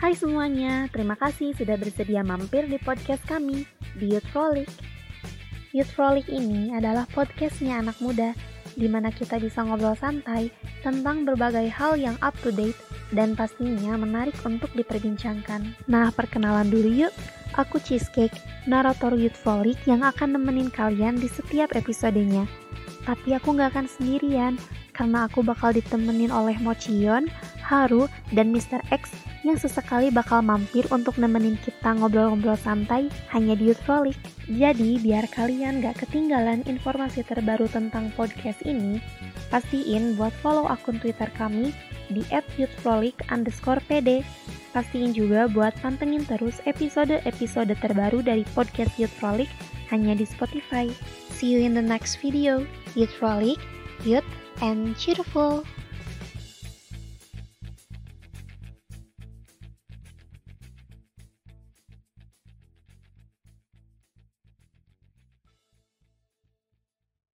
Hai semuanya, terima kasih sudah bersedia mampir di podcast kami, di Youth Frolic. Youth Frolic ini adalah podcastnya anak muda, di mana kita bisa ngobrol santai tentang berbagai hal yang up to date dan pastinya menarik untuk diperbincangkan. Nah, perkenalan dulu yuk. Aku Cheesecake, narator Youth Frolic yang akan nemenin kalian di setiap episodenya. Tapi aku gak akan sendirian, karena aku bakal ditemenin oleh Mochion, Haru, dan Mr. X yang sesekali bakal mampir untuk nemenin kita ngobrol-ngobrol santai hanya di Youth Frolic. Jadi, biar kalian gak ketinggalan informasi terbaru tentang podcast ini, pastiin buat follow akun Twitter kami di @youthfrolic underscore pd. Pastiin juga buat pantengin terus episode-episode terbaru dari podcast Youth Frolic hanya di Spotify. See you in the next video. Youth Frolic, youth and cheerful.